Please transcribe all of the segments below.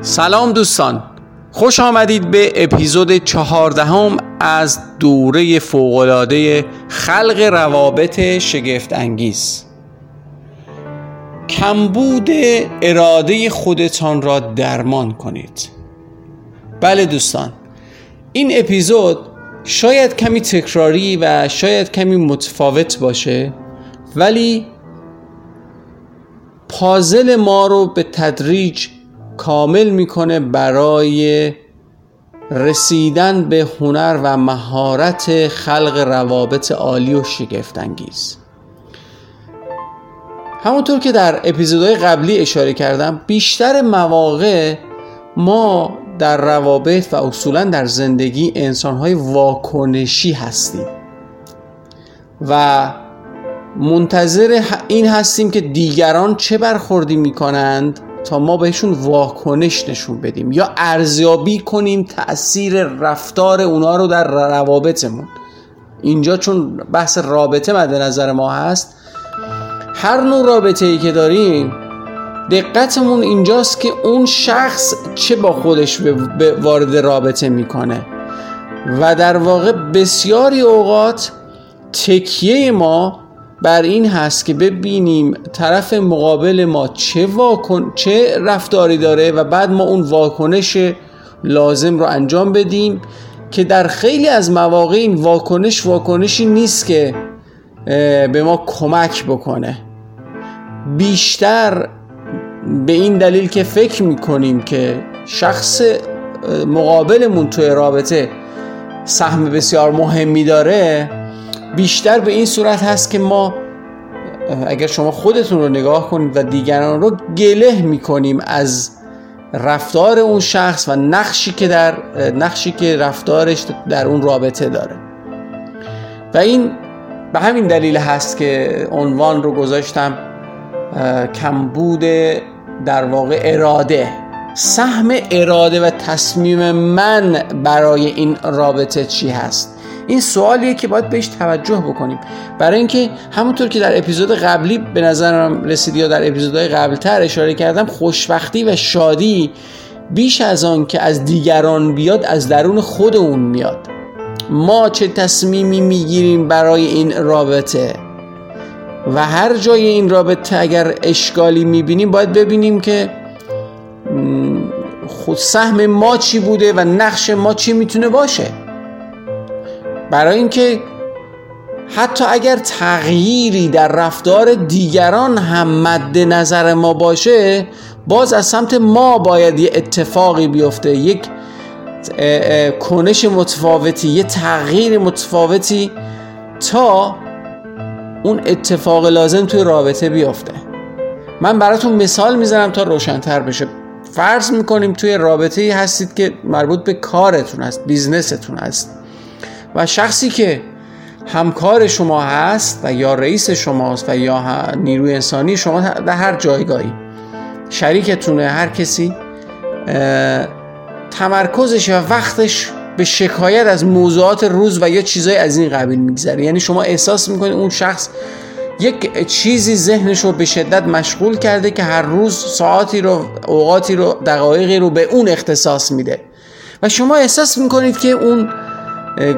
سلام دوستان خوش آمدید به اپیزود چهاردهم از دوره فوقالعاده خلق روابط شگفت انگیز کمبود اراده خودتان را درمان کنید. بله دوستان این اپیزود شاید کمی تکراری و شاید کمی متفاوت باشه ولی پازل ما رو به تدریج کامل می‌کنه برای رسیدن به هنر و مهارت خلق روابط عالی و شگفتانگیز. همونطور که در اپیزودهای قبلی اشاره کردم بیشتر مواقع ما در روابط و اصولا در زندگی انسانهای واکنشی هستیم و منتظر این هستیم که دیگران چه برخوردی می‌کنند تا ما بهشون واکنش نشون بدیم یا ارزیابی کنیم تاثیر رفتار اونا رو در روابطمون. اینجا چون بحث رابطه مد نظر ما هست هر نوع رابطه ای که داریم دقتمون اینجاست که اون شخص چه با خودش وارد رابطه می‌کنه. و در واقع بسیاری اوقات تکیه ما بر این هست که ببینیم طرف مقابل ما چه, واکن... چه رفتاری داره و بعد ما اون واکنش لازم رو انجام بدیم که در خیلی از مواقع این واکنش واکنشی نیست که به ما کمک بکنه. بیشتر به این دلیل که فکر می‌کنیم که شخص مقابلمون توی رابطه سهم بسیار مهمی داره بیشتر به این صورت هست که ما اگر شما خودتون رو نگاه کنید و دیگران رو گله می‌کنیم از رفتار اون شخص و نقشی که در نقشی که رفتارش در اون رابطه داره. و این به همین دلیل هست که عنوان رو گذاشتم کمبود در واقع اراده. سهم اراده و تصمیم من برای این رابطه چی هست؟ این سوالیه که باید بهش توجه بکنیم. برای اینکه همونطور که در اپیزود قبلی به نظرم رسید یا در اپیزودهای قبلتر اشاره کردم خوشبختی و شادی بیش از آن که از دیگران بیاد از درون خودمون میاد. ما چه تصمیمی می‌گیریم برای این رابطه؟ و هر جای این رابطه اگر اشکالی می‌بینیم باید ببینیم که خود سهم ما چی بوده و نقش ما چی می‌تونه باشه. برای اینکه حتی اگر تغییری در رفتار دیگران هم مد نظر ما باشه باز از سمت ما باید یه اتفاقی بیفته یک کنش متفاوتی یه تغییر متفاوتی تا اون اتفاق لازم توی رابطه بیفته. من براتون مثال می‌زنم تا روشنتر بشه. فرض می‌کنیم توی رابطه هستید که مربوط به کارتون هست بیزنستون هست. و شخصی که همکار شما هست و یا رئیس شماست و یا نیروی انسانی شما در هر جایگاهی شریکتونه هر کسی تمرکزش و وقتش به شکایت از موضوعات روز و یا چیزای از این قبیل میگذره. یعنی شما احساس می‌کنید اون شخص یک چیزی ذهنش رو به شدت مشغول کرده که هر روز ساعتی رو اوقاتی رو دقایقی رو به اون اختصاص میده. و شما احساس می‌کنید که اون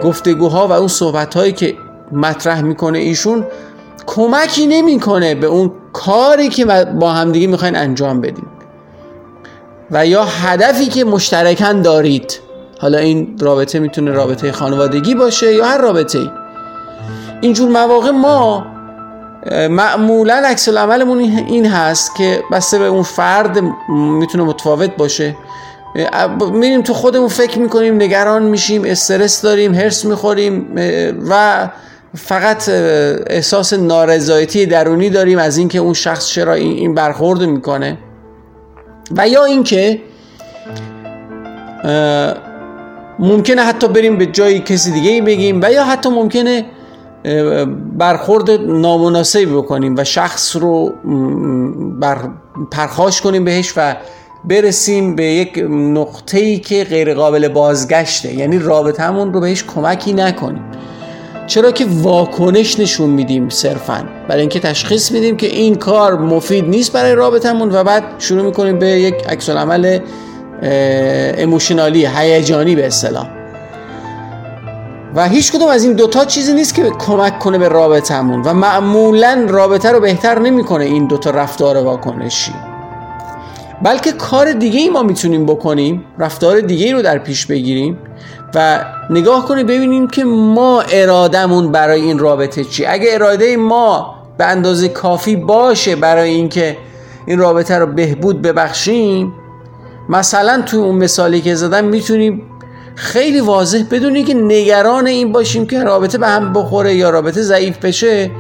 گفتگوها و اون صحبت که مطرح می‌کنه ایشون کمکی نمی‌کنه به اون کاری که با همدیگه می‌خواین انجام بدین. و یا هدفی که مشترکن دارید. حالا این رابطه می‌تونه رابطه خانوادگی باشه یا هر رابطه ای اینجور مواقع ما معمولا عکس عملمون این هست که بسته به اون فرد می‌تونه متفاوت باشه. میریم تو خودمون فکر می‌کنیم نگران میشیم استرس داریم هرس می‌خوریم و فقط احساس نارضایتی درونی داریم از اینکه اون شخص چرا این برخورد می‌کنه. و یا اینکه ممکنه حتی بریم به جایی کسی دیگه بگیم و یا حتی ممکنه برخورد نامناسبی بکنیم و شخص رو بر پرخاش کنیم بهش و برسیم به یک نقطه ای که غیر قابل بازگشته. یعنی رابطمون رو بهش کمکی نکنیم. چرا که واکنش نشون میدیم صرفا. برای اینکه تشخیص میدیم که این کار مفید نیست برای رابطمون و بعد شروع می‌کنیم به یک عکس عمل اموشنالی هیجانی به اصطلاح. و هیچ کدوم از این دوتا چیزی نیست که کمک کنه به رابطمون و معمولا رابطه رو بهتر نمی‌کنه این دوتا رفتار واکنشی. بلکه کار دیگه ای ما می‌تونیم بکنیم رفتار دیگه ای رو در پیش بگیریم و نگاه کنیم ببینیم که ما ارادمون برای این رابطه چی. اگه اراده ما به اندازه کافی باشه برای اینکه این رابطه رو بهبود ببخشیم مثلا تو اون مثالی که زدم می‌تونیم خیلی واضح بدونی که نگران این باشیم که رابطه به هم بخوره یا رابطه ضعیف بشه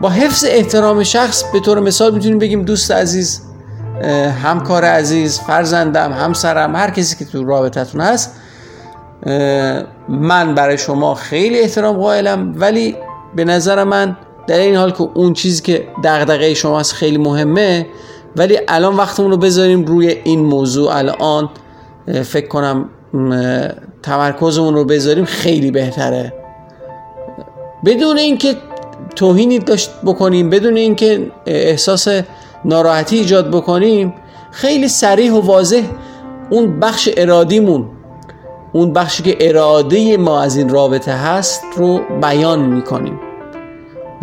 با حفظ احترام شخص به طور مثال می‌تونیم بگیم دوست عزیز همکار عزیز فرزندم همسرم هر کسی که تو رابطتون هست من برای شما خیلی احترام قائلم ولی به نظر من در این حال که اون چیزی که دغدغه شماست خیلی مهمه ولی الان وقتمون رو بذاریم روی این موضوع. الان فکر کنم تمرکزمون رو بذاریم خیلی بهتره. بدون اینکه توهینی داشت بکنیم بدون اینکه احساس ناراحتی ایجاد بکنیم خیلی سریح و واضح اون بخش ارادیمون اون بخشی که اراده ما از این رابطه هست رو بیان می‌کنیم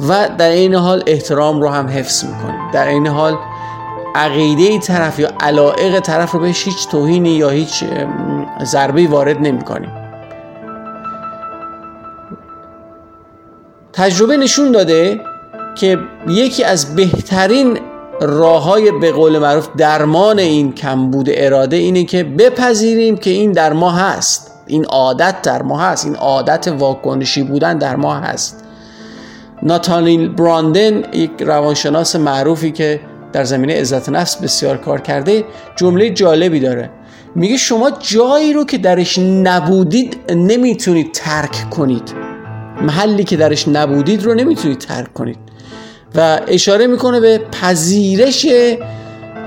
و در این حال احترام رو هم حفظ می‌کنیم. در این حال عقیده طرف یا علائق طرف رو بهش هیچ توهینی یا هیچ ضربه وارد نمی کنیم تجربه نشون داده که یکی از بهترین راه های به قول معروف درمان این کمبود اراده اینه که بپذیریم که این در ما هست. این عادت در ما هست. این عادت واکنشی بودن در ما هست. ناتانیل براندن یک روانشناس معروفی که در زمینه عزت نفس بسیار کار کرده جمله جالبی داره. میگه شما جایی رو که درش نبودید نمی‌تونید ترک کنید. محلی که درش نبودید رو نمی‌تونید ترک کنید. و اشاره می‌کنه به پذیرش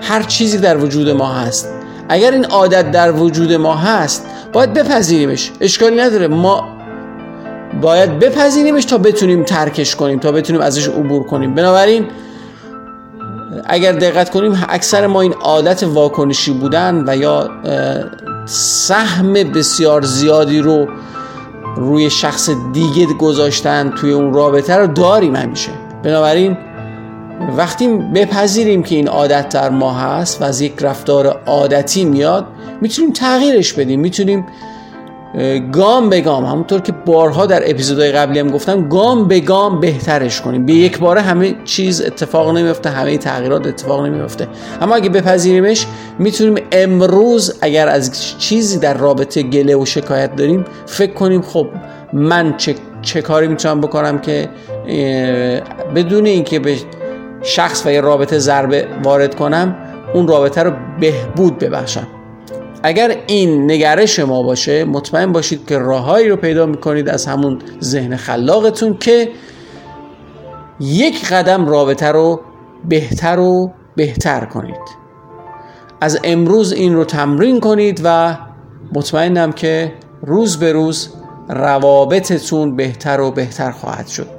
هر چیزی در وجود ما هست. اگر این عادت در وجود ما هست باید بپذیریمش. اشکالی نداره. ما باید بپذیریمش تا بتونیم ترکش کنیم تا بتونیم ازش عبور کنیم. بنابراین اگر دقت کنیم اکثر ما این عادت واکنشی بودن و یا سهم بسیار زیادی رو روی شخص دیگه گذاشتن توی اون رابطه رو داریم همیشه. بنابراین وقتی بپذیریم که این عادت در ما هست و از یک رفتار عادتی میاد می‌تونیم تغییرش بدیم. می‌تونیم گام به گام همونطور که بارها در اپیزودهای قبلی هم گفتم گام به گام بهترش کنیم. به یک باره همه چیز اتفاق نمیفته همه تغییرات اتفاق نمیفته. اما اگه بپذیریمش می‌تونیم امروز اگر از چیزی در رابطه گله و شکایت داریم فکر کنیم خب من چه, چه کاری می‌تونم بکنم که بدون اینکه به شخص و یه رابطه ضربه وارد کنم اون رابطه رو بهبود ببخشم. اگر این نگرش ما باشه مطمئن باشید که راههایی رو پیدا می‌کنید از همون ذهن خلاقتون که یک قدم رابطه رو بهتر و بهتر کنید. از امروز این رو تمرین کنید و مطمئنم که روز به روز روابطتون بهتر و بهتر خواهد شد.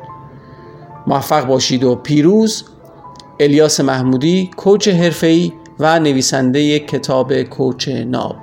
موفق باشید و پیروز. الیاس محمودی کوچ حرفه‌ای و نویسنده کتاب کوچ ناب.